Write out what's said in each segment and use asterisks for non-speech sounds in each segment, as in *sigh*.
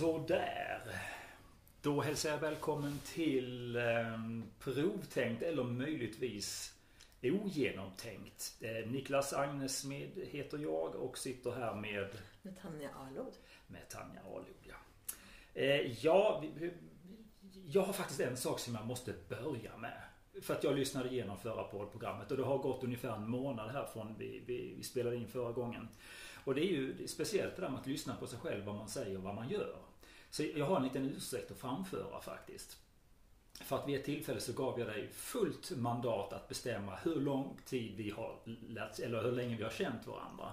Sådär. Då hälsar jag välkommen till eh, provtänkt eller möjligtvis ogenomtänkt. Eh, Niklas Agnesmed heter jag och sitter här med Med Tanja Arlod. med Tanja Arlod. Ja. Eh, ja, jag har faktiskt en sak som jag måste börja med. För att jag lyssnade igenom förra poddprogrammet och det har gått ungefär en månad här från vi, vi, vi spelade in förra gången. Och det är ju speciellt det där med att lyssna på sig själv, vad man säger och vad man gör. Så jag har en liten ursäkt att framföra faktiskt. För att vid ett tillfälle så gav jag dig fullt mandat att bestämma hur lång tid vi har lärt, eller hur länge vi har känt varandra.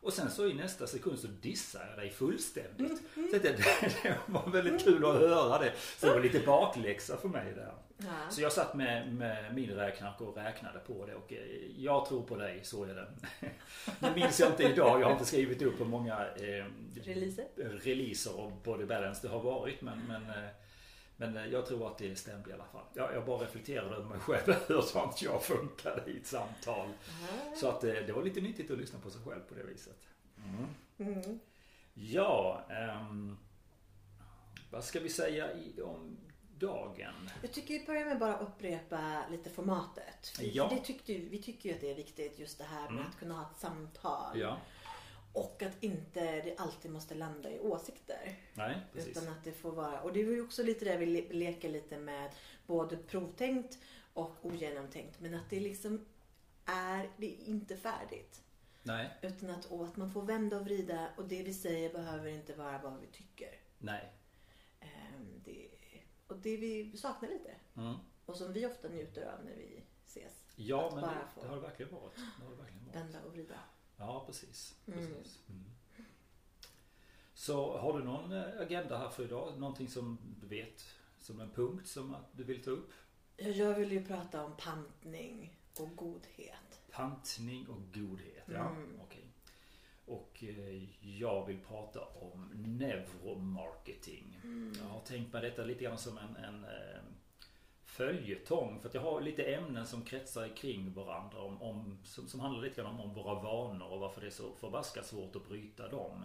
Och sen så i nästa sekund så dissar jag dig fullständigt. Så det, *laughs* det var väldigt kul att höra det. Så det var lite bakläxa för mig där. Ja. Så jag satt med, med miniräknare och räknade på det och eh, jag tror på dig, så är det. *laughs* Nu minns jag inte idag, jag har inte skrivit upp hur många eh, Releaser? releaser av Body Balance det har varit men, men, eh, men eh, jag tror att det stämde i alla fall. Jag, jag bara reflekterade över mig själv *laughs* hur sånt jag funkade i ett samtal. Så att det var lite nyttigt att lyssna på sig själv på det viset. Mm. Ja, ehm, vad ska vi säga i, om dagen? Jag tycker vi börjar med bara upprepa lite formatet. För Ja. det tyckte, vi tycker ju att det är viktigt just det här med Mm. att kunna ha ett samtal. Ja, Och att inte det alltid måste landa i åsikter. nej precis. Utan att det får vara, och det är ju också lite det vi le- leker lite med både provtänkt och ogenomtänkt. Men att det liksom är, det är inte färdigt. Nej, Utan att, och att man får vända och vrida och det vi säger behöver inte vara vad vi tycker. nej. Det, vi saknar lite. Mm. Och som vi ofta njuter av när vi ses. Ja, Att men bara det, det har det verkligen varit. Det har det verkligen varit. Vända och vrida. Ja, precis. Mm. precis. Mm. Så har du någon eh, agenda här för idag? Någonting som du vet som en punkt som du vill ta upp? Ja, Jag vill ju prata om pantning och godhet. Pantning och godhet. Ja, Mm. Och eh, jag vill prata om neuromarketing. Mm. Jag har tänkt mig detta lite grann som en, en eh, följetong. För att jag har lite ämnen som kretsar kring varandra. Om, om, som, som handlar lite grann om, om våra vanor och varför det är så förbaskat svårt att bryta dem.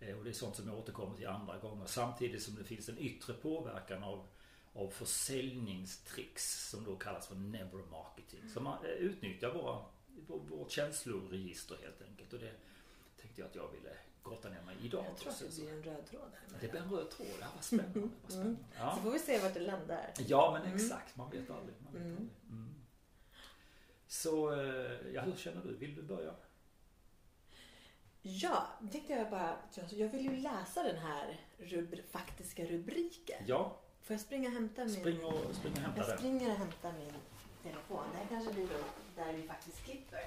Eh, och det är sånt som jag återkommer till andra gånger. Samtidigt som det finns en yttre påverkan av, av försäljningstricks som då kallas för neuromarketing. Som man eh, utnyttjar våra, vår, vårt känsloregister helt enkelt. Och det tänkte jag att jag ville grotta ner mig idag. Jag tror att det blir en röd tråd där. Det blir en röd tråd. Det här var spännande. Vad spännande. Så Ja. får vi se vart det landar. ja, men Mm. exakt. Man vet aldrig. Man vet Mm. aldrig. Mm. Så, eh, ja, hur känner du? Vill du börja? Ja, tänkte jag bara. Jag vill ju läsa den här rubr- faktiska rubriken. Ja, Får jag springa och hämta min... spring och, spring och hämta Jag den. springer och hämtar min telefon. Det här kanske blir då där vi faktiskt klipper.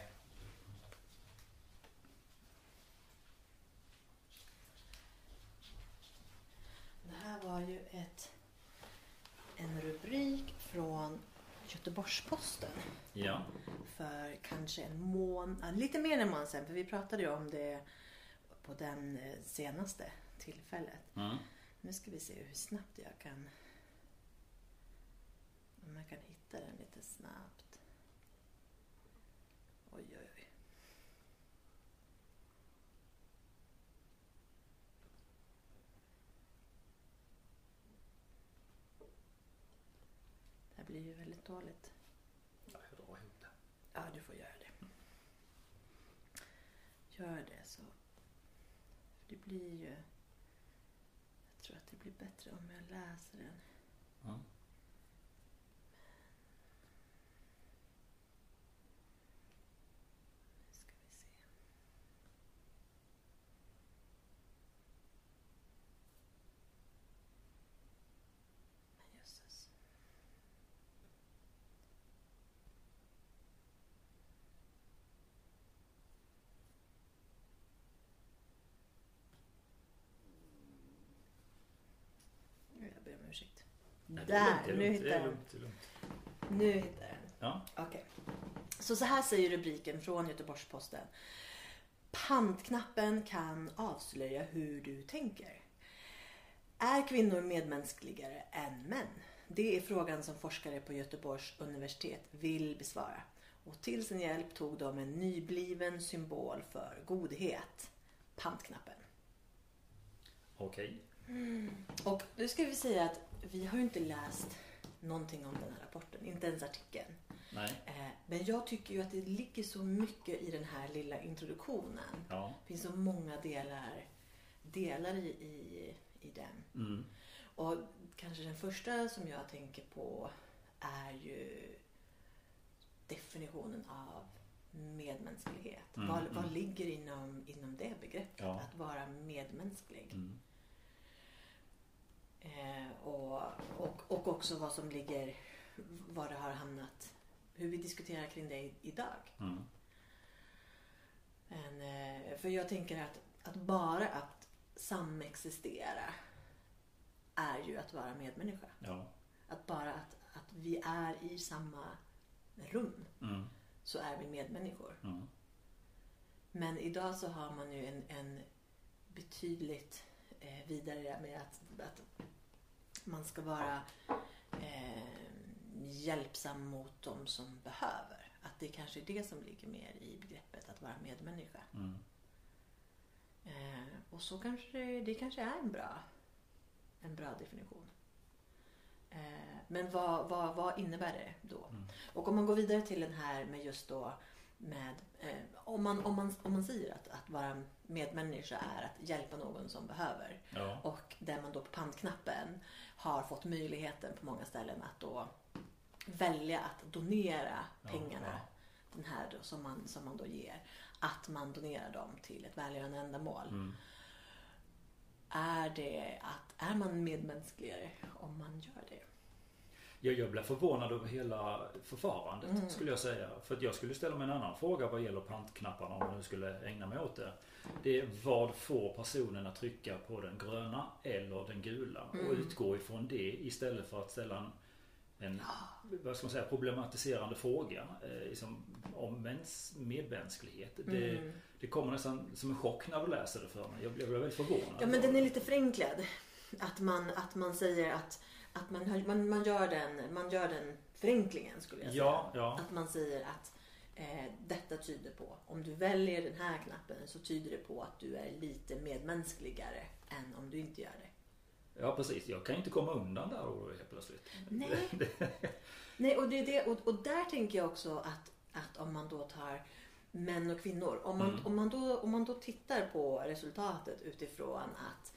Här var ju ett, en rubrik från Göteborgs-Posten Ja, för kanske en månad, lite mer än en månad sedan. För vi pratade ju om det på den eh, senaste tillfället. mm. Nu ska vi se hur snabbt jag kan... Om jag kan hitta den lite snabbt. Oj, oj, blir ju väldigt dåligt. ja jag drar ihop det. Ja, du får göra det. Gör det så. Det blir ju... Jag tror att det blir bättre om jag läser den. Mm. Nu ska vi se. Men jösses. Jag ber om ursäkt. Nej, det är Där, lugnt, det är nu lugnt, hittar är jag lugnt, det är lugnt. den. Nu hittar jag den. Ja, Okej. Så så här säger rubriken från Göteborgs-Posten. Pantknappen kan avslöja hur du tänker. Är kvinnor medmänskligare än män? Det är frågan som forskare på Göteborgs universitet vill besvara. Och till sin hjälp tog de en nybliven symbol för godhet. Pantknappen. Okej. Och nu ska vi säga att vi har ju inte läst någonting om den här rapporten, inte ens artikeln. Nej. Eh, Men jag tycker ju att det ligger så mycket i den här lilla introduktionen. Ja. Det finns så många delar, delar i, i, i den. Mm. Och kanske den första som jag tänker på är ju definitionen av medmänsklighet. Mm, vad, mm. vad ligger inom, inom det begreppet? Ja. Att vara medmänsklig. Mm. Eh, och, och, och också vad som ligger, var det har hamnat, hur vi diskuterar kring det idag. Mm. Men, eh, för jag tänker att, att bara att samexistera är ju att vara medmänniska. Ja. Att bara att, att vi är i samma rum Mm. så är vi medmänniskor. Mm. Men idag så har man ju en, en betydligt eh, vidare med att, att man ska vara eh, hjälpsam mot dem som behöver. Att det kanske är det som ligger mer i begreppet att vara medmänniska. Mm. Eh, och så kanske det, det kanske är en bra, en bra definition. Eh, men vad, vad, vad innebär det då? Mm. Och om man går vidare till den här med just då med eh, om, man, om, man, om man säger att, att vara medmänniska är att hjälpa någon som behöver Ja. och där man då på pantknappen har fått möjligheten på många ställen att då välja att donera Ja, pengarna ja. den här då, som, man, som man då ger att man donerar dem till ett välgörande ändamål. Mm. Är det att är man medmänskligare om man gör det? Jag, jag blev förvånad över hela förfarandet Mm. skulle jag säga. För att jag skulle ställa mig en annan fråga vad gäller pantknapparna om jag nu skulle ägna mig åt det. Det är vad får personen att trycka på den gröna eller den gula? Och Mm. utgå ifrån det istället för att ställa en, en vad ska man säga, problematiserande fråga eh, liksom, om mäns, medmänsklighet. Det, Mm. det kommer nästan som en chock när du läser det för mig. Jag blev, jag blev väldigt förvånad. Ja men den är lite förenklad. Att man, att man säger att, att man, man, man, gör den, man gör den förenklingen skulle jag säga. Ja, ja. Att man säger att eh, detta tyder på, om du väljer den här knappen så tyder det på att du är lite medmänskligare än om du inte gör det. Ja precis, jag kan inte komma undan där då helt plötsligt. Nej. *laughs* Nej och, det är det, och, och där tänker jag också att, att om man då tar män och kvinnor. Om man, Mm. om, man då, om man då tittar på resultatet utifrån att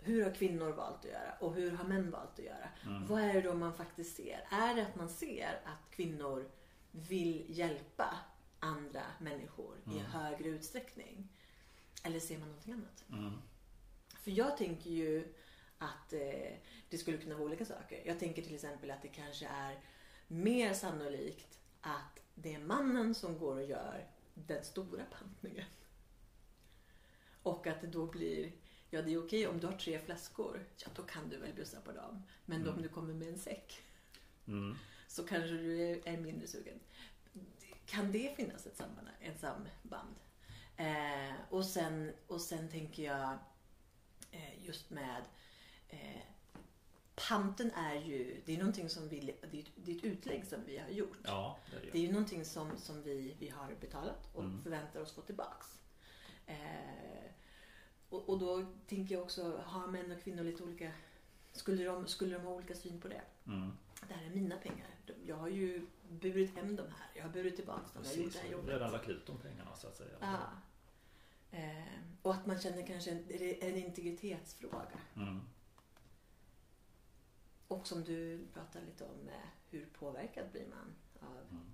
hur har kvinnor valt att göra och hur har män valt att göra? Mm. Vad är det då man faktiskt ser? Är det att man ser att kvinnor vill hjälpa andra människor i Mm. högre utsträckning? Eller ser man någonting annat? Mm. För jag tänker ju att eh, det skulle kunna vara olika saker. Jag tänker till exempel att det kanske är mer sannolikt att det är mannen som går och gör den stora pantningen. Och att det då blir, ja det är okej om du har tre flaskor, ja då kan du väl bjussa på dem. Men Mm. om du kommer med en säck Mm. Så kanske du är, mindre sugen. Kan det finnas ett samband? Ett samband? Eh, och, sen, och sen tänker jag eh, just med eh, panten är ju, det är någonting som vi, det är, ett- det är ett utlägg som vi har gjort. Ja, det är det Det ju. är ju någonting som, som vi, vi har betalat och Mm. förväntar oss få tillbaks. Eh, och, och då tänker jag också, har män och kvinnor lite olika, skulle de, skulle de ha olika syn på det? Mm. Det här är mina pengar. Jag har ju burit hem de här. Jag har burit tillbaka dem. Jag har gjort Precis, det här redan lagt ut de pengarna så att säga. Ja. Eh, och att man känner kanske en, en integritetsfråga. Mm. Och som du pratar lite om, eh, hur påverkad blir man av Mm.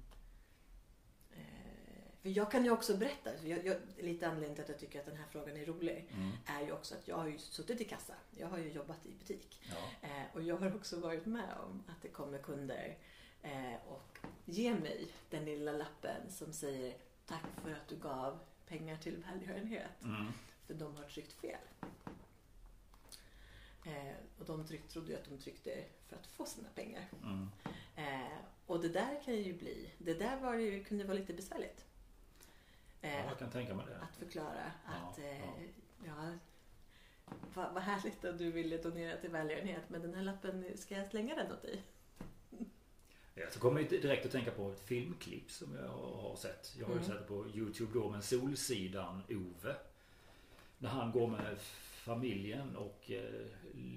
Eh, för jag kan ju också berätta, jag, jag, lite anledningen till att jag tycker att den här frågan är rolig Mm. är ju också att jag har ju suttit i kassa. Jag har ju jobbat i butik. Ja. Eh, och jag har också varit med om att det kommer kunder och ger mig den lilla lappen som säger tack för att du gav pengar till välgörenhet. Mm. För de har tryckt fel. Eh, och de tryck, trodde ju att de tryckte för att få sina pengar. Mm. Eh, och det där kan ju bli, det där var ju, kunde vara lite besvärligt. Ja, Eh, jag kan tänka mig det. att förklara att Ja, eh, ja. ja, vad, vad härligt att du ville donera till välgörenhet men den här lappen, ska jag slänga den åt dig? Jag kommer ju direkt att tänka på ett filmklipp som jag har sett. Jag har ju Mm. sett det på Youtube då med Solsidan Ove. När han går med familjen och eh,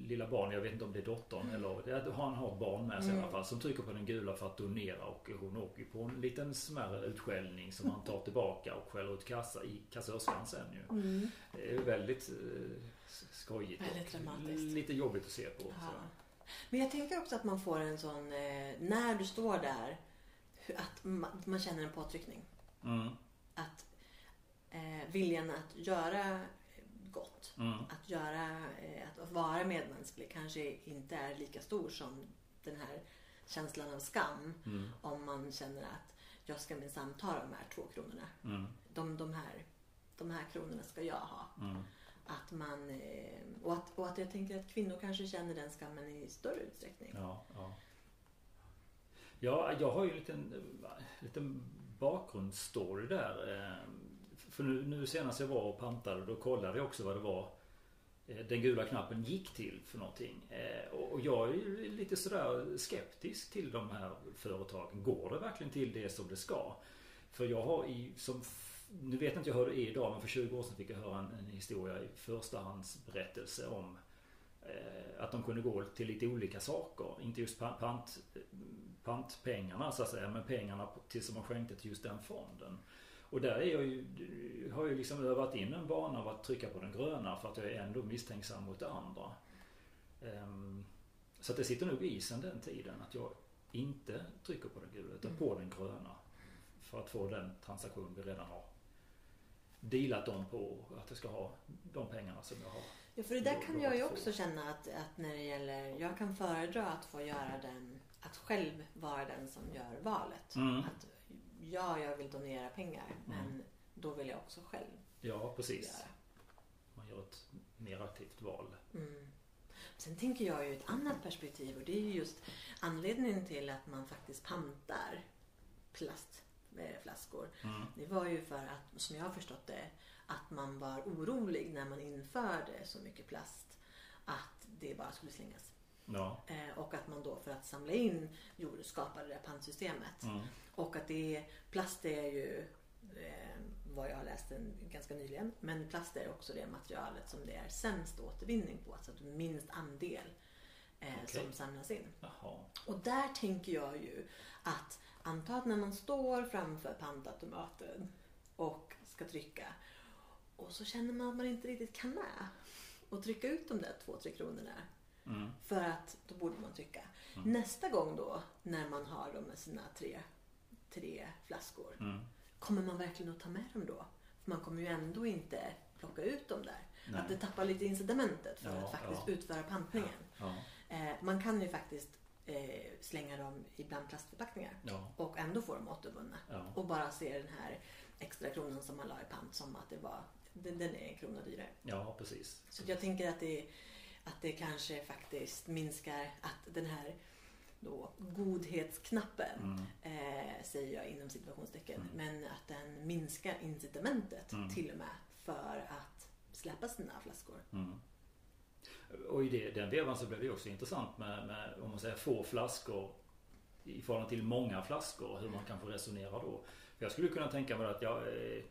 lilla barn, jag vet inte om det är dottern eller det, han har barn med sig Mm. i alla fall som trycker på den gula för att donera och hon åker på en liten smärre utskällning som han tar tillbaka och skäller ut kassa i kassörskan sen ju. Mm. Det är väldigt eh, skojigt Väldigt och dramatiskt. lite jobbigt att se på. Ja. Men jag tänker också att man får en sån, eh, när du står där, att man, känner en påtryckning. Mm, Att eh, viljan att göra gott, mm, att, göra, eh, att vara medmänsklig kanske inte är lika stor som den här känslan av skam. mm, Om man känner att jag ska minsann ta de här två kronorna. mm, De, de, här, de här kronorna ska jag ha. Att man, eh, och, att, och att jag tänker att kvinnor kanske känner den skammen i större utsträckning. Ja, ja. Ja, jag har ju en liten, liten bakgrundsstory där. Eh, för nu, nu senast jag var och pantade då kollade jag också vad det var eh, den gula knappen gick till för någonting. Och jag är ju lite sådär skeptisk till de här företagen. Går det verkligen till det som det ska? För jag har i, som, nu vet inte jag hur det är idag men för 20 år sedan fick jag höra en, en historia i förstahandsberättelse om eh, att de kunde gå till lite olika saker. Inte just pant, pant, pantpengarna så att säga men pengarna till som man skänkte till just den fonden. Och där är jag ju, har jag liksom övat in en vana av att trycka på den gröna för att jag är ändå misstänksam mot det andra. Ehm, Så att det sitter nog i sen den tiden att jag inte trycker på den gula utan på den gröna. För att få den transaktion vi redan har dealat om på att jag ska ha de pengarna som jag har. Ja, för det där kan jag ju också känna att, att när det gäller, jag kan föredra att få göra den, att själv vara den som gör valet. Mm. Att ja, jag vill donera pengar men då vill jag också själv Ja, precis. göra. Man gör ett mer aktivt val. Mm. Sen tänker jag ju ett annat perspektiv och det är ju just anledningen till att man faktiskt pantar plastflaskor. Mm. Det var ju för att, som jag har förstått det, att man var orolig när man införde så mycket plast att det bara skulle slängas. Ja. Eh, och att man då för att samla in gjorde, skapade det här pantsystemet. Mm. Och att det plast är ju eh, vad jag har läst ganska nyligen. Men plast är också det materialet som det är sämst återvinning på. Alltså minst andel eh, Okej. som samlas in. Jaha. Och där tänker jag ju att anta att när man står framför pantautomaten och ska trycka och så känner man att man inte riktigt kan med och trycka ut de där två, tre kronorna. Mm. För att då borde man trycka. Nästa gång då när man har dem med sina tre, tre flaskor. Mm. Kommer man verkligen att ta med dem då? För man kommer ju ändå inte plocka ut dem där. Nej. Att det tappar lite incitamentet för Ja, att faktiskt ja. utföra pantningen. Ja. Eh, man kan ju faktiskt eh, slänga dem i bland plastförpackningar Ja. och ändå få dem återvunna. Ja. Och bara se den här extra kronan som man la i pant som att det var, den, den är en krona dyrare. ja, precis. Så jag tänker att det, att det kanske faktiskt minskar att den här då, godhetsknappen, Mm. eh, säger jag inom situationstecken, Mm. men att den minskar incitamentet Mm. till och med för att släppa sina flaskor. Och i det, den vevan så blev det också intressant med, med om man säger få flaskor i förhållande till många flaskor. Hur man kan få resonera då. För jag skulle kunna tänka mig att jag eh,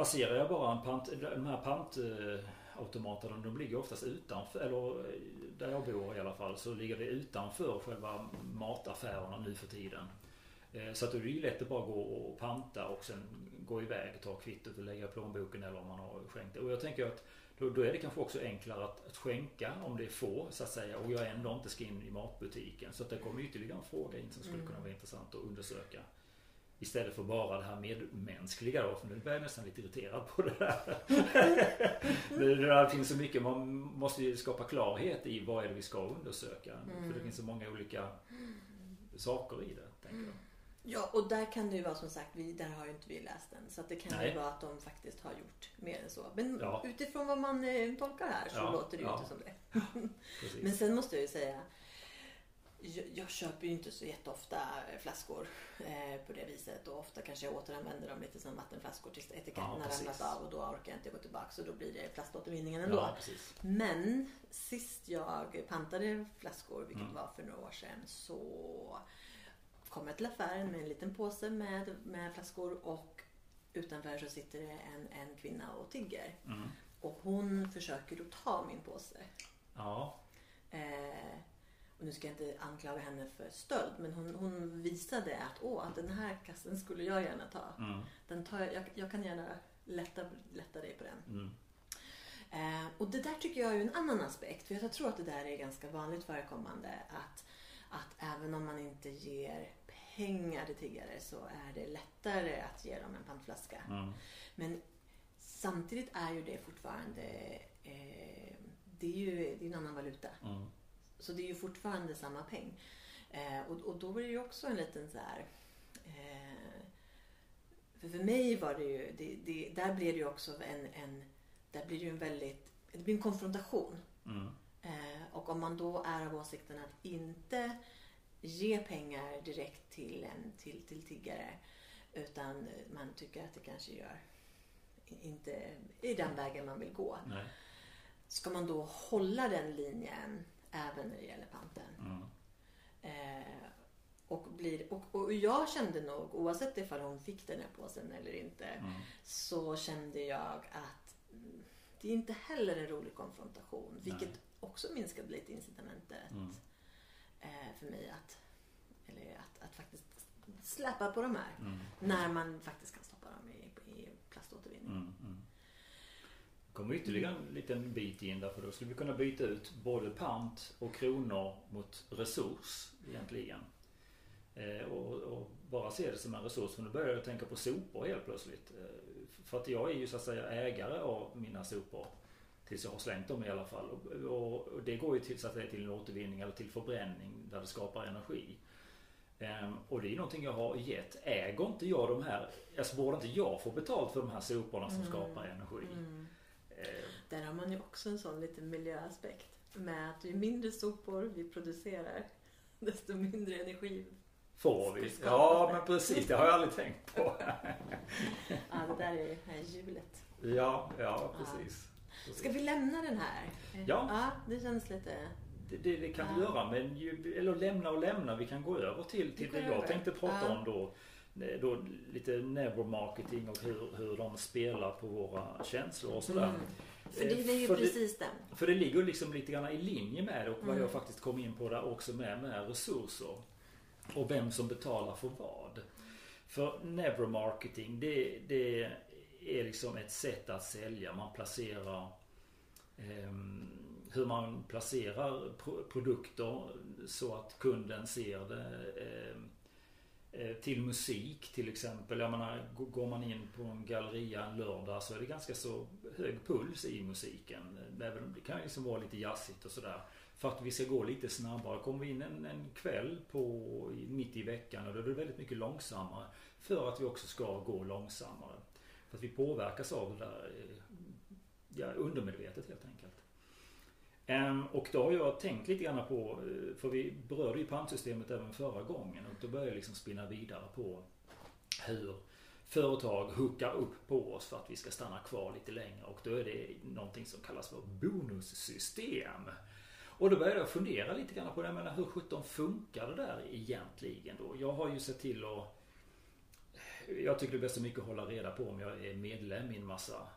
Passerar jag bara en pant, de här pantautomaterna de ligger oftast utanför, eller eh, där jag bor i alla fall, så ligger det utanför själva mataffärerna nu för tiden. Eh, så att då är det ju lätt att bara gå och panta och sen gå iväg, ta kvittot och lägga i plånboken eller om man har skänkt det. Och jag tänker att då, då är det kanske också enklare att, att skänka om det är få så att säga och jag ändå inte ska in i matbutiken. Så att det kommer ytterligare en fråga in som skulle Mm. kunna vara intressant att undersöka. Istället för bara det här medmänskliga då, för nu börjar jag nästan lite irriterad på det där. *laughs* det, det finns så mycket, man måste ju skapa klarhet i vad är det vi ska undersöka. För det Mm. finns så många olika saker i det. Tänker jag. Ja, och där kan det ju vara som sagt, vi, där har ju inte vi läst den. Så att det kan Nej. ju vara att de faktiskt har gjort mer än så. Men Ja. utifrån vad man eh, tolkar här så Ja, låter det ju ja. inte som det. *laughs* Men sen måste jag ju säga, jag, jag köper ju inte så jätteofta flaskor eh, på det viset. Och ofta kanske jag återanvänder dem lite som vattenflaskor tills etiketten har ramlat av och då orkar jag inte gå tillbaka. Så då blir det plaståtervinningen ändå. Men sist jag pantade flaskor, vilket Mm. var för några år sedan, så kom jag till affären med en liten påse med, med flaskor och utanför så sitter det en, en kvinna och tigger. Mm. Och hon försöker då ta min påse. Ja. Eh, och nu ska jag inte anklaga henne för stöld men hon, hon visade att, åh, att den här kassen skulle jag gärna ta. Mm. Den tar jag, jag, jag kan gärna lätta, lätta dig på den. Mm. Eh, och det där tycker jag är en annan aspekt. För jag tror att det där är ganska vanligt förekommande. Att, att även om man inte ger pengar till tiggare så är det lättare att ge dem en pantflaska. Mm. Men samtidigt är ju det fortfarande eh, det är ju det är en annan valuta. Mm. Så det är ju fortfarande samma peng. Eh, och, och då blir det ju också en liten så här... Eh, för för mig var det ju... Det, det, där blir det ju också en, en... Där blir det ju en väldigt... Det blir en konfrontation. Mm. Eh, och om man då är av åsikten att inte ge pengar direkt till en till, till tiggare utan man tycker att det kanske gör inte i den vägen man vill gå. Nej. Ska man då hålla den linjen även när det gäller panten? Mm. Eh, och, blir, och, och jag kände nog, oavsett ifall hon fick den här påsen eller inte, Mm. så kände jag att det är inte heller en rolig konfrontation. Vilket Nej. också minskade lite incitamentet Mm. Eh, för mig att, eller att, att faktiskt släppa på de här. Mm. När man faktiskt kan stoppa dem i, i plaståtervinning. Mm, mm. Kommer ytterligare en liten bit in där för då skulle vi kunna byta ut både pant och kronor mot resurs egentligen. Eh, och, och bara se det som en resurs. För nu börjar jag tänka på sopor helt plötsligt. Eh, för att jag är ju så att säga ägare av mina sopor. Tills jag har slängt dem i alla fall. Och, och, och det går ju till, så att säga, till en återvinning eller till förbränning där det skapar energi. Ehm, och det är någonting jag har gett. Äger inte jag de här, alltså borde inte jag få betalt för de här soporna som Mm. skapar energi? Mm. Ehm, Där har man ju också en sån liten miljöaspekt. Med att ju mindre sopor vi producerar desto mindre energi. får vi? Ja men precis, det har jag aldrig tänkt på. *laughs* Ja, det där är det här hjulet. ja, ja precis. Ska vi lämna den här? Ja. Ja, det känns lite... Det, det, det kan vi Ja. göra men ju, eller lämna och lämna. Vi kan gå över till, till det jag över. tänkte prata Ja. om då. Då lite neuromarketing och hur, hur de spelar på våra känslor och sådär. Mm. För det är ju För det- precis den. För det ligger liksom lite grann i linje med det och vad Mm. jag faktiskt kom in på där också med, med resurser. Och vem som betalar för vad. För neuromarketing det, det är liksom ett sätt att sälja. Man placerar ehm, hur man placerar pro- produkter så att kunden ser det. Ehm, eh, till musik till exempel. Jag menar, går man in på en galleria en lördag så är det ganska så hög puls i musiken. Även om det kan liksom vara lite jazzigt och sådär. För att vi ska gå lite snabbare. Kommer vi in en, en kväll på, mitt i veckan och då är det väldigt mycket långsammare. För att vi också ska gå långsammare. För att vi påverkas av det där ja, undermedvetet helt enkelt. Ehm, och då har jag tänkt lite grann på, eh, för vi berörde ju pantsystemet även förra gången och då började jag liksom spinna vidare på hur företag hookar upp på oss för att vi ska stanna kvar lite längre och då är det någonting som kallas för bonussystem. Och då började jag fundera lite grann på det, jag menar hur sjutton funkar det där egentligen då? Jag har ju sett till att jag tycker det är bäst mycket att hålla reda på om jag är medlem i en massa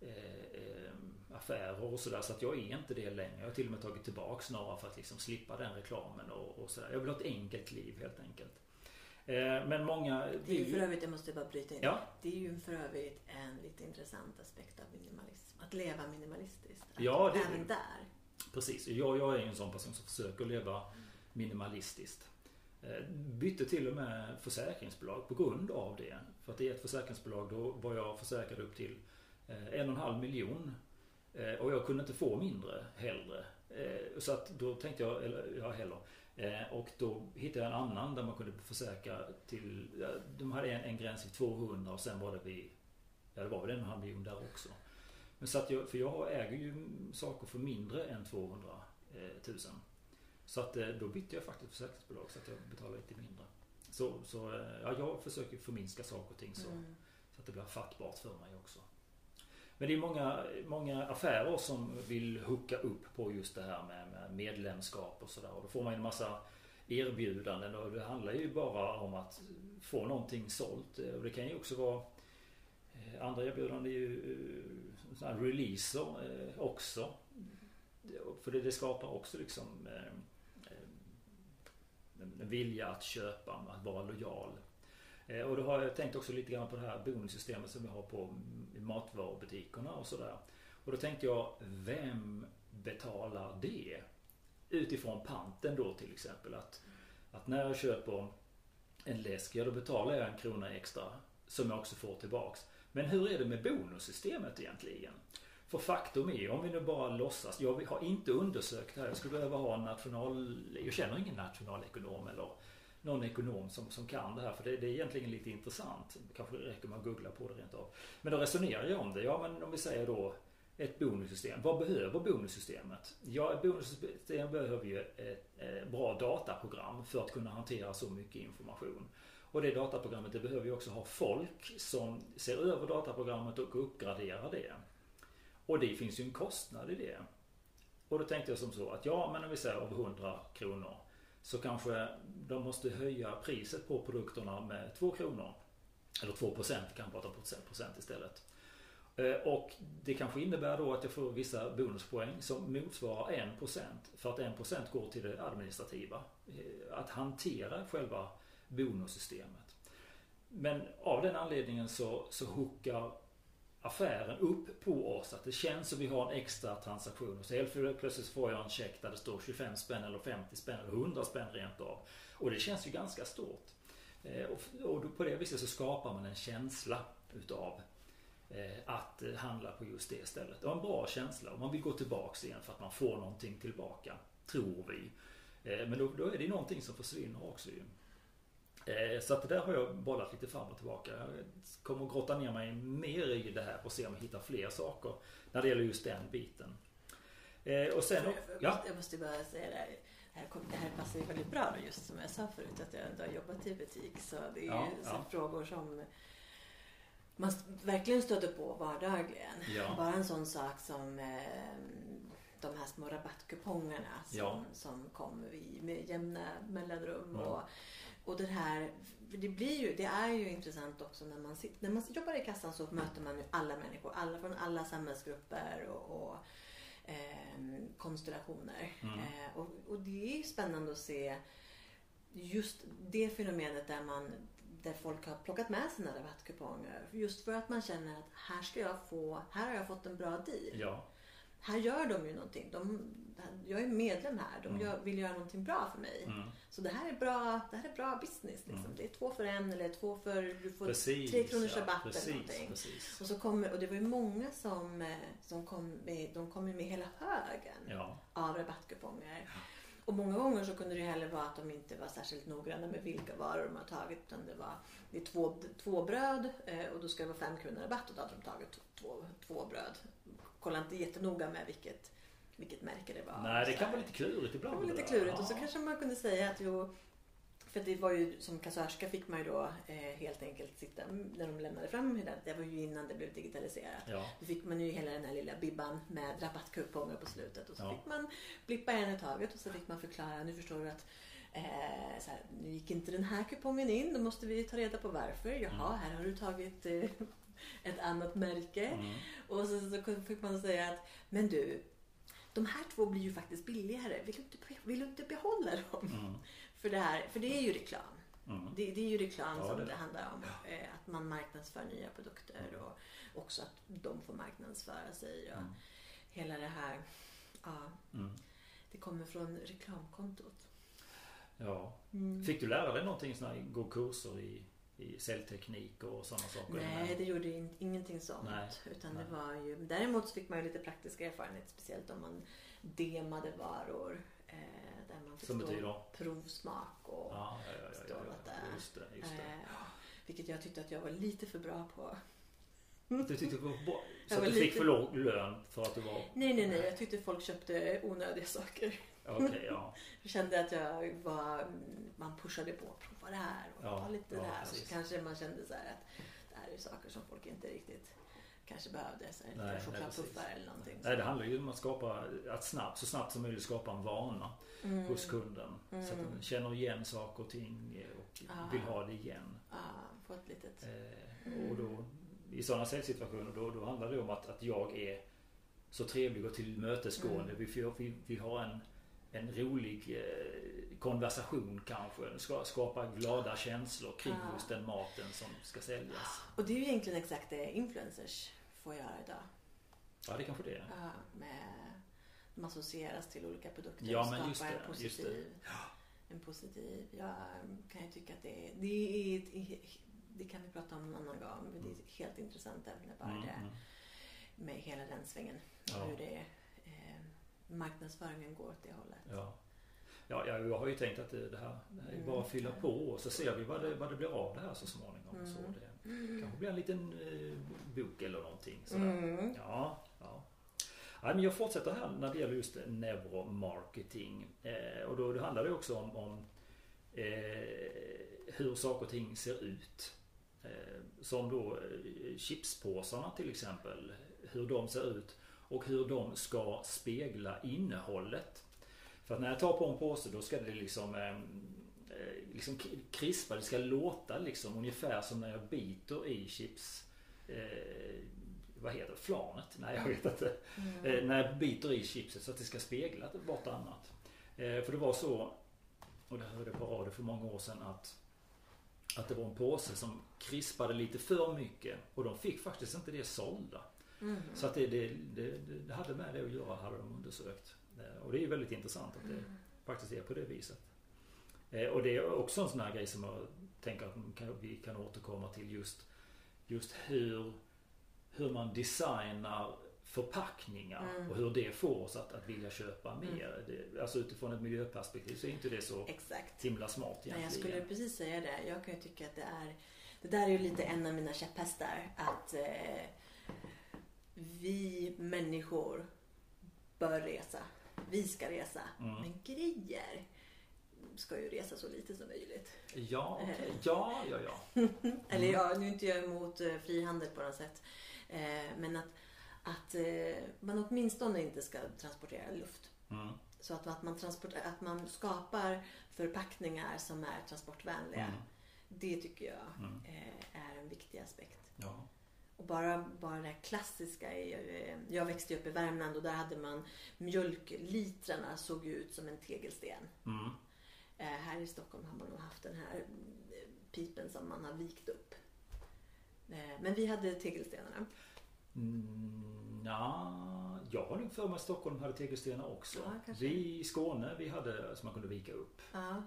eh, eh, affärer och sådär. Så att jag är inte det längre. Jag har till och med tagit tillbaks några för att liksom slippa den reklamen och, och sådär. Jag vill ha ett enkelt liv helt enkelt. Eh, men många Det är ju för övrigt, jag måste bara bryta in. Ja, Det är ju för övrigt en lite intressant aspekt av minimalism. Att leva minimalistiskt. Att Ja, det även där. precis. Jag, jag är en sån person som försöker leva minimalistiskt. Eh, bytte till och med försäkringsbolag på grund av det. För att i ett försäkringsbolag då var jag försäkrad upp till eh, en och en halv miljon. Eh, och jag kunde inte få mindre hellre. Så att då tänkte jag, eller ja heller. Och då hittade jag en annan där man kunde försäkra till, ja, de hade en, en gräns vid 200 och sen var det vid, ja det var väl en och en halv miljon där också. Men så att jag, för jag äger ju saker för mindre än 200 000. Så att eh, då bytte jag faktiskt försäkringsbolag så att jag betalar lite mindre. Så, så eh, ja, jag försöker förminska saker och ting så, Mm. så att det blir fattbart för mig också. Men det är många, många affärer som vill hooka upp på just det här med, med medlemskap och sådär. Och då får man en massa erbjudanden och det handlar ju bara om att få någonting sålt. Och det kan ju också vara Eh, andra erbjudanden är ju releaser också. För det, det skapar också liksom en vilja att köpa, att vara lojal. Eh, och då har jag tänkt också lite grann på det här bonussystemet som vi har på matvarubutikerna och sådär. Och då tänkte jag, vem betalar det? Utifrån panten då till exempel. Att, att när jag köper en läsk, ja då betalar jag en krona extra som jag också får tillbaks. Men hur är det med bonussystemet egentligen? För faktum är, om vi nu bara låtsas, jag har inte undersökt det här. Jag skulle behöva ha en national... Jag känner ingen nationalekonom eller någon ekonom som, som kan det här. För det, det är egentligen lite intressant. Kanske räcker med att googla på det rent av. Men då resonerar jag om det. Ja men om vi säger då ett bonussystem. Vad behöver bonussystemet? Ja, ett bonussystem behöver ju ett eh, bra dataprogram för att kunna hantera så mycket information. Och det dataprogrammet det behöver ju också ha folk som ser över dataprogrammet och uppgraderar det. Och det finns ju en kostnad i det. Och då tänkte jag som så att ja, men om vi säger av 100 kronor så kanske de måste höja priset på produkterna med 2 kronor. Eller 2 procent, kan prata procent istället. Eh, och det kanske innebär då att jag får vissa bonuspoäng som motsvarar 1% för att 1% går till det administrativa. Eh, att hantera själva bonussystemet. Men av den anledningen så, så hookar affären upp på oss att det känns som vi har en extra transaktion. Så helt plötsligt får jag en check där det står 25 spänn eller 50 spänn eller 100 spänn rent av. Och det känns ju ganska stort. Eh, och på det viset så skapar man en känsla utav eh, att eh, handla på just det stället. Det var en bra känsla. Och man vill gå tillbaks igen för att man får någonting tillbaka. Tror vi. Men då, då är det någonting som försvinner också ju. Eh, så att det där har jag bollat lite fram och tillbaka. Jag kommer att grotta ner mig mer i det här och se om jag hittar fler saker när det gäller just den biten. Eh, och sen, jag, ja. jag måste bara säga det här. Det här passar ju väldigt bra då, just som jag sa förut att jag ändå har jobbat i butik. Så det är ja, ju ja. frågor som man verkligen stöter på vardagligen. Ja. Bara en sån sak som eh, de här små rabattkupongerna som, ja. som kommer med jämna mellanrum. Ja. Och, och det här, det blir ju, det är ju intressant också när man, när man jobbar i kassan så möter man ju alla människor, alla från alla samhällsgrupper och, och eh, konstellationer. Mm. Eh, och, och, det är spännande att se just det fenomenet där man där folk har plockat med sina rabattkuponger. Just för att man känner att här ska jag få, här har jag fått en bra deal. Ja här gör de ju någonting. De, jag är medlem här. De mm. gör, vill göra någonting bra för mig. Mm. Så det här är bra, det här är bra business. Liksom. Mm. Det är två för en eller två för... Du får precis, tre kronors ja, rabatt precis, eller någonting. Precis. Och, så kommer, och det var ju många som, eh, som kom med, de kom med hela högen ja. av rabattkuponger. Ja. Och många gånger så kunde det heller vara att de inte var särskilt noggranna med vilka varor de har tagit. Utan det var det är två, två bröd eh, och då ska det vara fem kronor rabatt och då hade de tagit två, två bröd kolla inte jättenoga med vilket, vilket märke det var. Nej, det kan vara lite klurigt ibland. Det kan vara lite klurigt. Ja. Och så kanske man kunde säga att jo, för det var ju som kassörska fick man ju då eh, helt enkelt sitta när de lämnade fram det. Det var ju innan det blev digitaliserat. Ja. Då fick man ju hela den här lilla bibban med rabattkuponger på slutet. Och så ja. fick man blippa en i taget och så fick man förklara. Nu förstår du att eh, så här, nu gick inte den här kupongen in. Då måste vi ta reda på varför. Jaha, mm. här har du tagit eh, *laughs* ett annat märke. Mm. Och så, så fick man säga att, men du, de här två blir ju faktiskt billigare. Vill du inte, vill du inte behålla dem? Mm. *laughs* För, det här, för det är ju reklam. Mm. Det, det, är ju reklam ja, som det, det handlar om. Ja. Eh, att man marknadsför nya produkter och också att de får marknadsföra sig. Och mm. Hela det här. Ja, mm. Det kommer från reklamkontot. Ja. Mm. Fick du lära dig någonting gå kurser i i säljteknik och sådana saker? Nej, det gjorde in, ingenting sånt. Nej, utan nej. det var ju, däremot så fick man ju lite praktisk erfarenhet, speciellt om man demade varor. Eh, där man fick Som betyder? provsmak och ja, ja, ja, ja, ja. Just det, just det. Eh, vilket jag tyckte att jag var lite för bra på. Du tyckte det var bra? Så att du fick lite... för låg lön för att du var... Nej, nej, nej. Jag tyckte folk köpte onödiga saker. Okay, ja. *laughs* jag kände att jag var, man pushade på, det här och ja, ta lite ja, det här. Så kanske man kände så att det här är saker som folk inte riktigt kanske behövde. Så nej, chokladpuffar eller någonting. Nej, det handlar ju om att skapa, att snabbt, så snabbt som möjligt skapa en vana mm. hos kunden. Mm. Så att den känner igen saker och ting och ah. vill ha det igen. Ah, få ett litet... Eh, och då i sådana säljsituationer då, då handlar det om att, att jag är så trevlig och tillmötesgående. Mm. Vi, vi, vi har en, en rolig eh, konversation kanske. Ska, skapa glada känslor kring ja. just den maten som ska säljas. Och det är ju egentligen exakt det influencers får göra idag. Ja, det kanske det är. Ja, med, de associeras till olika produkter ja, och skapar just det, en positiv, en positiv. Jag kan ju tycka att det är, det är det kan vi prata om en annan gång. Det är ett helt intressant ämne bara mm, det. Mm. Med hela den svängen. Ja. Hur det eh, marknadsföringen går åt det hållet. Ja. Ja, jag har ju tänkt att det, det här, det här är bara att fylla på och så ser vi vad det, vad det blir av det här så småningom. Mm. Så det kanske blir en liten eh, bok eller någonting. Mm. Ja, ja. Ja, men jag fortsätter här när det gäller just neuromarketing. Eh, och då det handlar det också om, om eh, hur saker och ting ser ut. Eh, som då eh, chipspåsarna till exempel. Hur de ser ut och hur de ska spegla innehållet. För att när jag tar på en påse då ska det liksom eh, liksom krispa, det ska låta liksom ungefär som när jag biter i chips eh, vad heter det? Flanet? Nej jag vet inte. Mm. Eh, när jag biter i chipset så att det ska spegla vartannat. Eh, för det var så, och det hörde jag på radio för många år sedan att att det var en påse som krispade lite för mycket och de fick faktiskt inte det sålda. Mm. Så att det, det, det, det, hade med det att göra hade de undersökt. Eh, och det är ju väldigt intressant att det mm. faktiskt är på det viset. Eh, och det är också en sån här grej som jag tänker att vi kan återkomma till just, just hur, hur man designar förpackningar mm. och hur det får oss att, att vilja köpa mm. mer. Det, alltså utifrån ett miljöperspektiv så är inte det så Exakt. himla smart egentligen. Nej, jag skulle precis säga det. Jag kan ju tycka att det är Det där är ju lite en av mina käpphästar. Att eh, vi människor bör resa. Vi ska resa. Mm. Men grejer ska ju resa så lite som möjligt. Ja, okay. ja, ja, ja. *laughs* Eller ja, nu är inte jag emot eh, frihandel på något sätt. Eh, men att att eh, man åtminstone inte ska transportera luft. Mm. Så att, att, man att man skapar förpackningar som är transportvänliga. Mm. Det tycker jag mm. eh, är en viktig aspekt. Ja. Och bara, bara det klassiska. Är, eh, jag växte upp i Värmland och där hade man mjölklitrarna såg ut som en tegelsten. Mm. Eh, här i Stockholm har man haft den här eh, pipen som man har vikt upp. Men vi hade tegelstenarna. Mm, ja, jag har nog för mig att Stockholm hade tegelstenar också. Ja, vi i Skåne vi hade som man kunde vika upp. Ja.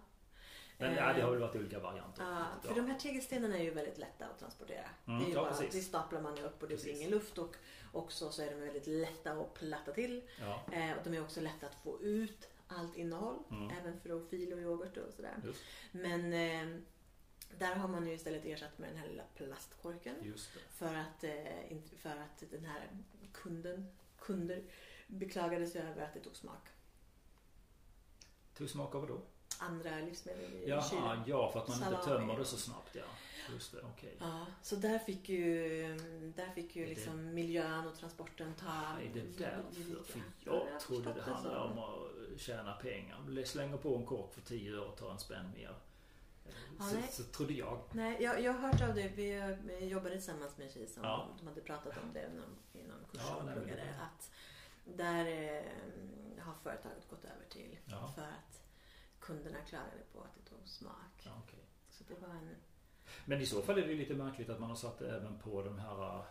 Men ja, det har väl varit olika varianter. Ja, för de här tegelstenarna är ju väldigt lätta att transportera. Mm, det, är ju ja, bara, det staplar man upp och det blir ingen luft och också så är de väldigt lätta att platta till. Ja. Eh, och de är också lätta att få ut allt innehåll. Mm. Även för fil och yoghurt och sådär. Just. Men eh, där har man ju istället ersatt med den här lilla plastkorken. För att, eh, för att den här kunden, kunder beklagade sig över att det tog smak. Tog smak av då? Andra livsmedel i Jaha, kylen. Ja, för att man Salami. inte tömmer det så snabbt. Ja. Just det, okay. ja, så där fick ju, där fick ju liksom det... miljön och transporten ta... Nej, det är därför. För jag, jag trodde det handlade om att tjäna pengar. Slänger på en kork för 10 öre och tar en spänn mer. Ja, så, så, trodde jag. Nej, jag, jag har hört av det. Vi jobbade tillsammans med en tjej som ja. de hade pratat om det i någon kurs ja, pluggade, att där eh, har företaget gått över till ja. för att kunderna klagade på att det tog smak. Ja, okay. Så det var en... Men i så fall är det lite märkligt att man har satt det även på de här eh,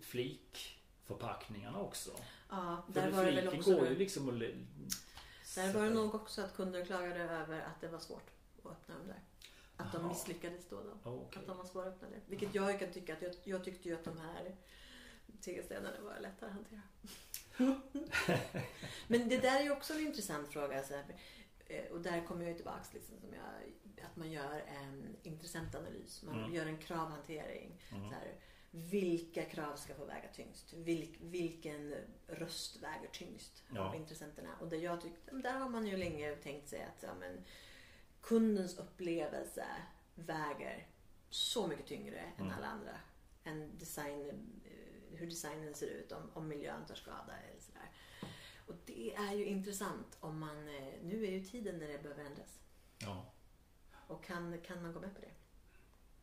flikförpackningarna också. Ja, där för var det väl också... går ju liksom att... Där var det nog också att kunder klagade över att det var svårt att öppna dem där. Att de misslyckades då. då. Okay. Att de var svåröppnade. Vilket jag kan tycka att jag, jag tyckte ju att de här tegelstenarna var lättare att hantera. *laughs* Men det där är ju också en intressant fråga. Så här, och där kommer jag tillbaks liksom, som jag, att man gör en intressentanalys. Man mm. gör en kravhantering. Mm. Så här, vilka krav ska få väga tyngst? Vil, vilken röst väger tyngst ja. av intressenterna? Och det jag tyckte, där har man ju länge tänkt sig att ja, men, kundens upplevelse väger så mycket tyngre mm. än alla andra. Än design, eh, hur designen ser ut, om, om miljön tar skada. Och det är ju intressant om man, eh, nu är ju tiden när det behöver ändras. Ja. Och kan, kan man gå med på det?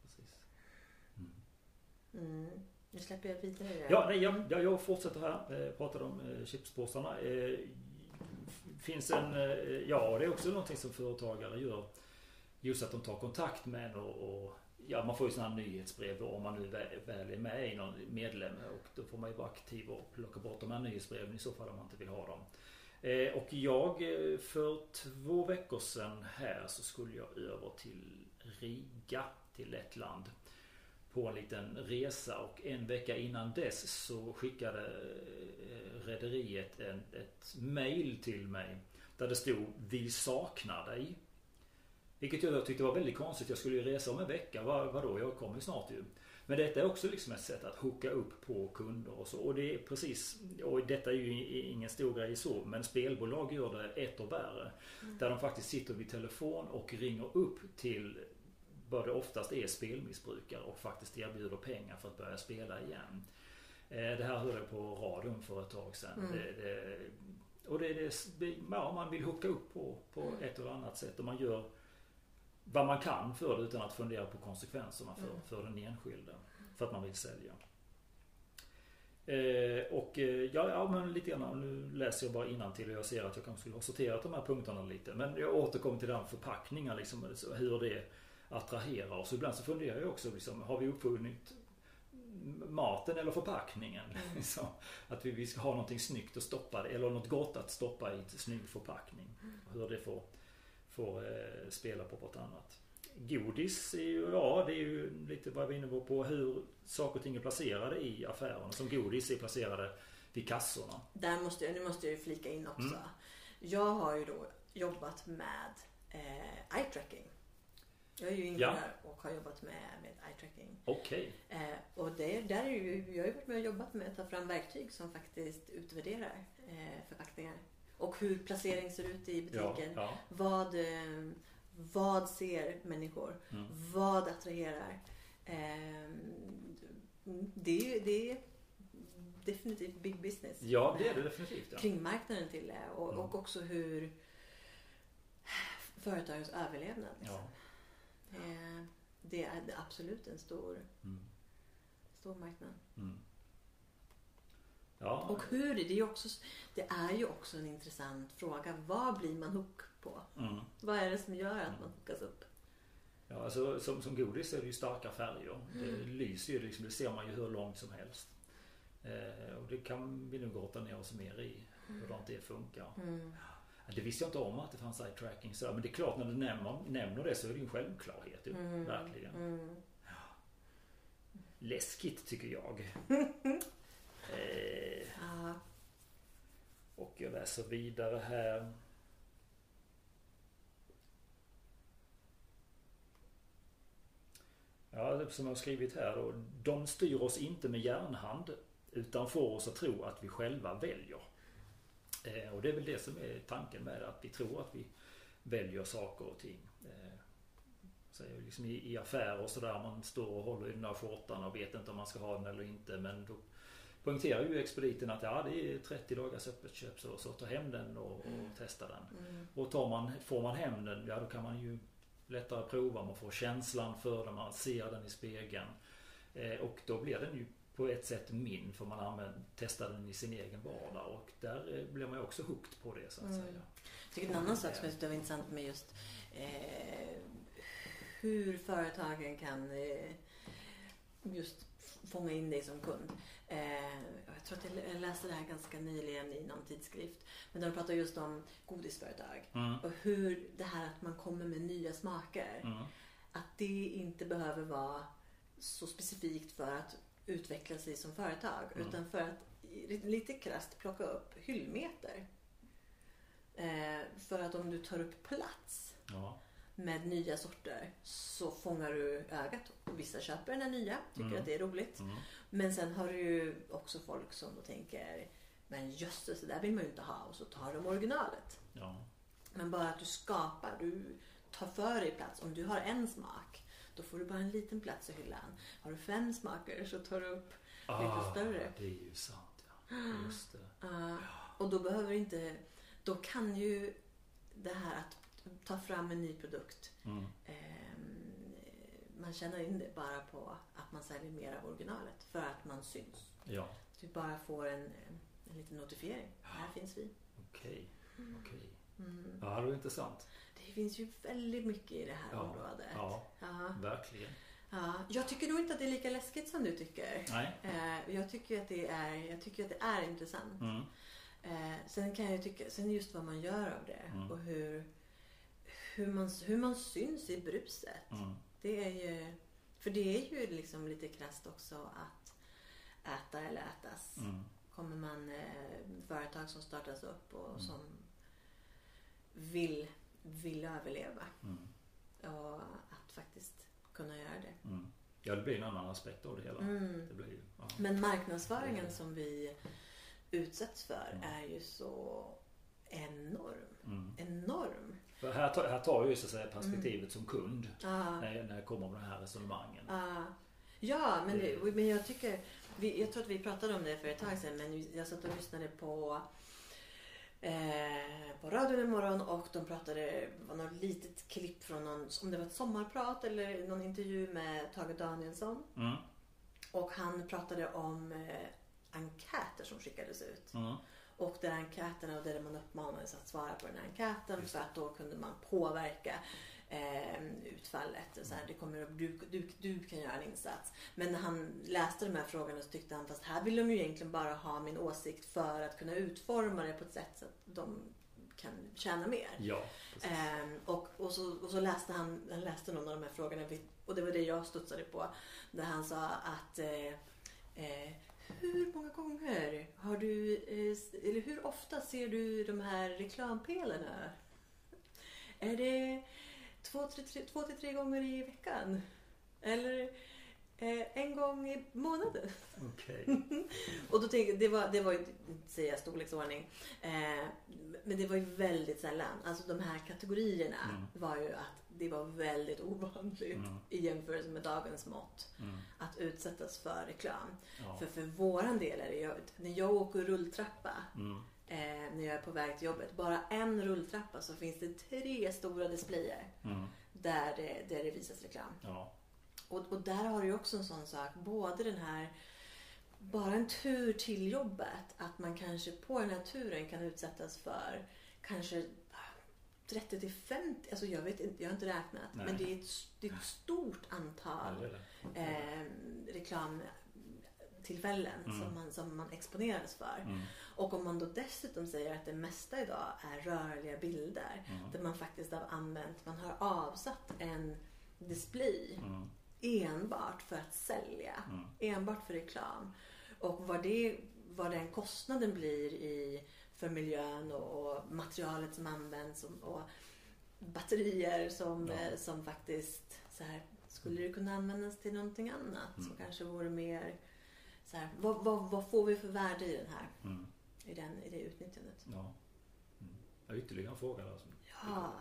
Precis. Mm. Mm. Nu släpper jag vidare. Ja, nej, jag, jag, jag fortsätter här. Eh, pratade om eh, chipspåsarna. Eh, finns en, eh, ja det är också någonting som företagare gör. Just att de tar kontakt med en och, och ja, man får ju sådana här nyhetsbrev då, om man nu väl, är med i någon medlem. Och då får man ju vara aktiv och plocka bort de här nyhetsbreven i så fall om man inte vill ha dem. Eh, och jag eh, för två veckor sedan här så skulle jag över till Riga, till Lettland. På en liten resa och en vecka innan dess så skickade eh, rederiet ett mail till mig. Där det stod Vi saknar dig. Vilket jag då tyckte var väldigt konstigt. Jag skulle ju resa om en vecka. Vad, vadå? Jag kommer ju snart ju. Men detta är också liksom ett sätt att hooka upp på kunder och så. Och det är precis, och detta är ju ingen stor grej så, men spelbolag gör det ett och värre. Mm. Där de faktiskt sitter vid telefon och ringer upp till vad det oftast är spelmissbrukare och faktiskt erbjuder pengar för att börja spela igen. Eh, det här hörde jag på radion för ett tag sedan. Mm. Det, det, och det, det, ja, man vill hooka upp på, på ett eller annat sätt och man gör vad man kan för det utan att fundera på konsekvenserna för, mm. för den enskilde. För att man vill sälja. Eh, och eh, ja, ja, men lite grann, nu läser jag bara till och jag ser att jag kanske skulle ha sorterat de här punkterna lite. Men jag återkommer till den förpackningar, liksom, hur det attraherar oss. Ibland så funderar jag också, liksom, har vi uppfunnit maten eller förpackningen? Mm. *laughs* Liksom, att vi, vi ska ha någonting snyggt att stoppa eller något gott att stoppa i en snygg förpackning. Mm. Hur det får får eh, spela på vartannat. Godis är ju, ja det är ju lite vad jag var inne på, på hur saker och ting är placerade i affärerna. Som godis är placerade vid kassorna. Där måste jag, nu måste jag ju flika in också. Mm. Jag har ju då jobbat med eh, eye tracking. Jag är ju ingenjör ja. och har jobbat med, med eye tracking. Okej. Okay. Eh, och det, där är ju, jag har ju varit med och jobbat med att ta fram verktyg som faktiskt utvärderar eh, förpackningar och hur placering ser ut i butiken. Ja, ja. Vad, eh, vad ser människor? Mm. Vad attraherar? Ehm, det är det är definitivt big business. Ja, det är det definitivt. Ja. Kring marknaden till det och, mm. och också hur företagens överlevnad. Liksom. Ja. Eh, det är absolut en stor, mm. stor marknad. Mm. Ja. Och hur, det är, också, det är ju också en intressant fråga. Vad blir man hook på? Mm. Vad är det som gör att man hookas upp? Ja, alltså, som, som godis är det ju starka färger. Det mm. lyser ju liksom, det ser man ju hur långt som helst. Eh, och det kan vi nog grotta ner oss mer i. Hur mm. det funkar. Mm. Det visste jag inte om att det fanns eye tracking så, men det är klart när du nämner, nämner det så är det ju en självklarhet. Mm. Verkligen. Mm. Läskigt tycker jag. *laughs* Eh, och jag läser vidare här. Ja, som jag har skrivit här då. De styr oss inte med järnhand utan får oss att tro att vi själva väljer. Eh, och det är väl det som är tanken med det, att vi tror att vi väljer saker och ting. Eh, så liksom i, i affärer och sådär, man står och håller i den där skjortan och vet inte om man ska ha den eller inte. Men då poängterar ju expediten att ja, det är 30 dagars öppet köp så, så ta hem den och, och mm. testa den. Mm. Och tar man, får man hem den, ja då kan man ju lättare prova, man får känslan för den, man ser den i spegeln. Eh, och då blir den ju på ett sätt min för man använder, testar den i sin egen vardag och där eh, blir man ju också hooked på det så att mm. säga. Jag tycker en annan sak som var intressant med just eh, hur företagen kan eh, just fånga in dig som kund. Eh, jag tror att jag läste det här ganska nyligen i någon tidskrift. Men de pratar just om godisföretag. Mm. Och hur det här att man kommer med nya smaker. Mm. Att det inte behöver vara så specifikt för att utveckla sig som företag. Mm. Utan för att lite krasst plocka upp hyllmeter. Eh, för att om du tar upp plats ja med nya sorter så fångar du ögat. Vissa köper den här nya, tycker mm. att det är roligt. Mm. Men sen har du ju också folk som då tänker Men jösses, det där vill man ju inte ha och så tar de originalet. Ja. Men bara att du skapar, du tar för dig plats. Om du har en smak då får du bara en liten plats i hyllan. Har du fem smaker så tar du upp ah, lite större. Det är ju sant ja. Just det. Uh, *gasps* och då behöver inte, då kan ju det här att ta fram en ny produkt. Mm. Eh, man tjänar in det bara på att man säljer mer av originalet för att man syns. Ja, Du bara får en, en liten notifiering. Här finns vi. okej. okej. Mm. Ja, det var intressant. Det finns ju väldigt mycket i det här Ja, området. ja. Ja. Verkligen. Ja. Jag tycker nog inte att det är lika läskigt som du tycker. Nej. Eh, jag, tycker att det är, jag tycker att det är intressant. Mm. Eh, sen kan jag tycka, sen just vad man gör av det Mm. och hur, hur, man, hur man syns i bruset. Mm. Det är ju, för det är ju liksom lite krasst också att äta eller ätas. Mm. Kommer man eh, företag som startas upp och Mm. som vill, vill överleva Mm. och att faktiskt kunna göra det. Mm. Ja, det blir en annan aspekt av det hela. Mm. Det blir ja. Men marknadsföringen som vi utsätts för är ju så enorm. Enorm. För här, tar- här tar jag ju så att säga perspektivet som kund Ja. när, jag- när jag kommer med de här resonemangen. Ja. Ja, men, det, men jag tycker... Vi, jag tror att vi pratade om det för ett tag sedan men jag satt och lyssnade på eh, på radion en morgon och de pratade, var något litet klipp från någon, om det var ett sommarprat eller någon intervju med Tage Danielsson. Mm. Och han pratade om eh, enkäter som skickades ut. Mm. Och där enkäterna och där man uppmanades att svara på den här enkäten för att då kunde man påverka eh, utfallet. Så här, det kommer, du, du, du kan göra en insats. Men när han läste de här frågorna så tyckte han fast här vill de ju egentligen bara ha min åsikt för att kunna utforma det på ett sätt så att de kan tjäna mer. Ja. Ehm, och, och, så, och så läste han, han läste någon av de här frågorna och det var det jag studsade på. Där han sa att eh, eh, hur många gånger har du, eh, eller hur ofta ser du de här reklampelarna? Är det två, tre, tre, två till tre gånger i veckan? Eller eh, en gång i månaden? Okej. *laughs* Och då tänkte det var, det var ju, inte säga storleksordning, eh, men det var ju väldigt sällan. Alltså de här kategorierna Mm. var ju att det var väldigt ovanligt Mm. i jämförelse med dagens mått Mm. att utsättas för reklam. Ja. För för våran del är det ju, när jag åker rulltrappa Mm. eh, när jag är på väg till jobbet, bara en rulltrappa så finns det tre stora displayer Mm. där det, där det visas reklam. Ja. Och, och där har du ju också en sån sak, både den här bara en tur till jobbet, att man kanske på den här turen kan utsättas för kanske 30 till 50, alltså jag vet inte, jag har inte räknat, Nej. men det är, ett, det är ett stort antal Ja, det är det. eh, reklamtillfällen Mm. som, man, som man exponeras för. Mm. Och om man då dessutom säger att det mesta idag är rörliga bilder, Mm. där man faktiskt har använt, man har avsatt en display Mm. enbart för att sälja. Mm. Enbart för reklam. Och vad, det, vad den kostnaden blir i, för miljön och, och materialet som används och, och batterier som, Ja. eh, som faktiskt så här, skulle det kunna användas till någonting annat som Mm. kanske vore mer så här, vad, vad, vad får vi för värde i den här Mm. i, den, i det utnyttjandet? Ja. Mm. Ytterligare en fråga där. Som Ja.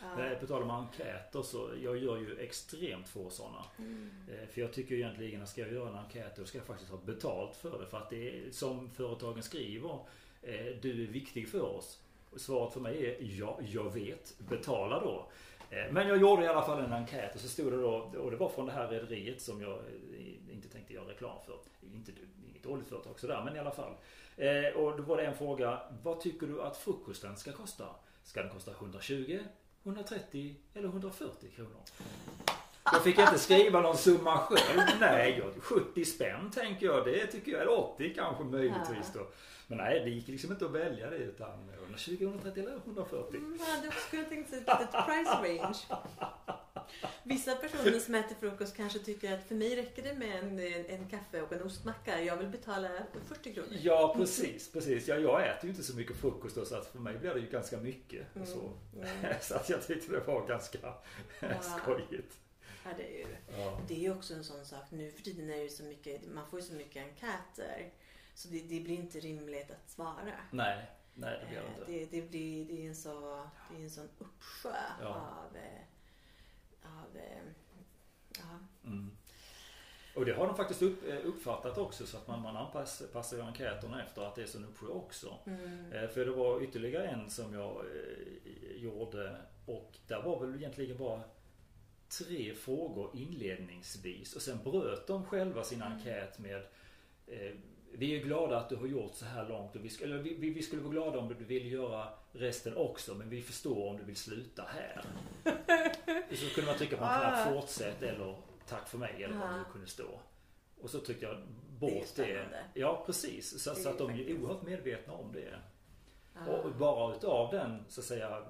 Ja. På tal om enkäter så jag gör ju extremt få sådana. Mm. Eh, För jag tycker egentligen att ska jag göra en enkät då ska jag faktiskt ha betalt för det. För att det är som företagen skriver eh, Du är viktig för oss. Och Svaret för mig är ja, jag vet. Betala då. Eh, men jag gjorde i alla fall en enkät och så stod det då, och det var från det här rederiet som jag eh, inte tänkte göra reklam för. Inte, inget dåligt företag sådär men i alla fall. Eh, och då var det en fråga. Vad tycker du att frukosten ska kosta? Ska den kosta 120, 130 eller 140 kronor? Jag fick inte skriva någon summa själv. Nej, 70 spänn tänker jag. Det tycker jag. Eller 80 kanske möjligtvis då. Men nej, det gick liksom inte att välja det utan 120, 130 eller 140. Mm, man hade också kunnat tänka sig ett litet price range. Vissa personer som äter frukost kanske tycker att för mig räcker det med en, en kaffe och en ostmacka. Jag vill betala 40 kronor. Ja, precis. precis. Ja, jag äter ju inte så mycket frukost då, så att för mig blir det ju ganska mycket. Mm, Så. mm. *laughs* så att jag tyckte det var ganska Ja. *laughs* skojigt. Ja, det är ju Ja. det är ju också en sån sak. Nu för tiden är det ju så mycket, man får ju så mycket enkäter. Så det, det blir inte rimligt att svara. Nej, nej det blir det Eh, inte. Det, det, blir, det, är en så, det är en sån uppsjö Ja. av, eh, av eh, ja. Mm. Och det har de faktiskt upp, uppfattat också så att man, man anpassar enkäterna efter att det är sån uppsjö också. Mm. För det var ytterligare en som jag gjorde och där var väl egentligen bara tre frågor inledningsvis och sen bröt de själva sin Mm. enkät med eh, Vi är glada att du har gjort så här långt och vi, skulle, eller vi, vi vi skulle vara glada om du vill göra resten också men vi förstår om du vill sluta här. *laughs* så kunde man trycka på en Ah. knapp fortsätt eller tack för mig eller vad Ah. det kunde stå. Och så tyckte jag Det bort det. spännande. Ja precis. Så, Det så att de är oerhört medvetna om det. Ah. Och bara utav den så att säga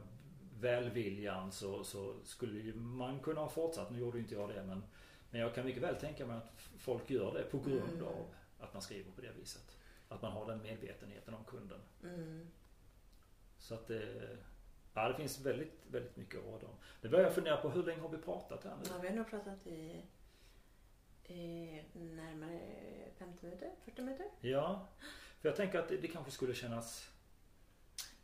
välviljan så, så skulle man kunna ha fortsatt. Nu gjorde inte jag det men, men jag kan mycket väl tänka mig att folk gör det på grund Mm. av att man skriver på det viset. Att man har den medvetenheten om kunden. Mm. Så att det, ja, det finns väldigt, väldigt mycket att om. Nu börjar jag fundera på hur länge har vi pratat här nu? Ja, vi har nog pratat i, i närmare 50 minuter, 40 minuter. Ja, för jag tänker att det, det kanske skulle kännas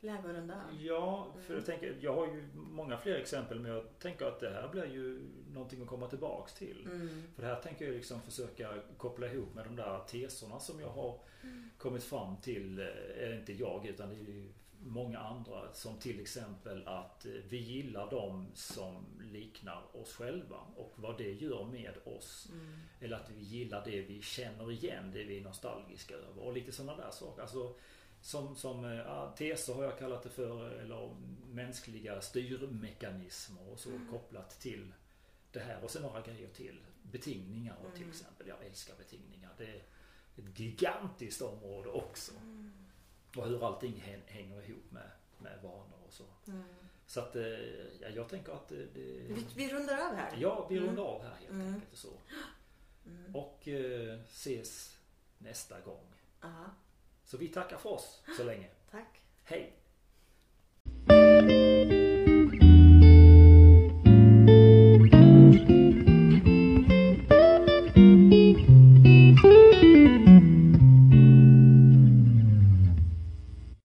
Läge att runda av. Ja, för Mm. jag tänker, jag har ju många fler exempel men jag tänker att det här blir ju någonting att komma tillbaks till. Mm. För det här tänker jag liksom försöka koppla ihop med de där teserna som jag har kommit fram till, eh, är inte jag utan det är ju många andra som till exempel att eh, vi gillar dem som liknar oss själva och vad det gör med oss. Mm. Eller att vi gillar det vi känner igen, det vi är nostalgiska över och lite sådana där saker. Alltså, som, som eh, ja, teser har jag kallat det för, eller mänskliga styrmekanismer och så Mm. kopplat till det här och sen några grejer till. Betingningar och till Mm. exempel. Jag älskar betingningar. Det är ett gigantiskt område också. Mm. Och hur allting hä- hänger ihop med, med vanor och så. Mm. Så att eh, ja, jag tänker att det, det Vi, vi rundar av här. Ja, vi Mm. rundar av här helt Mm. enkelt och så. *gasps* Mm. Och eh, ses nästa gång. Ja, så vi tackar för oss så länge. Tack. Hej.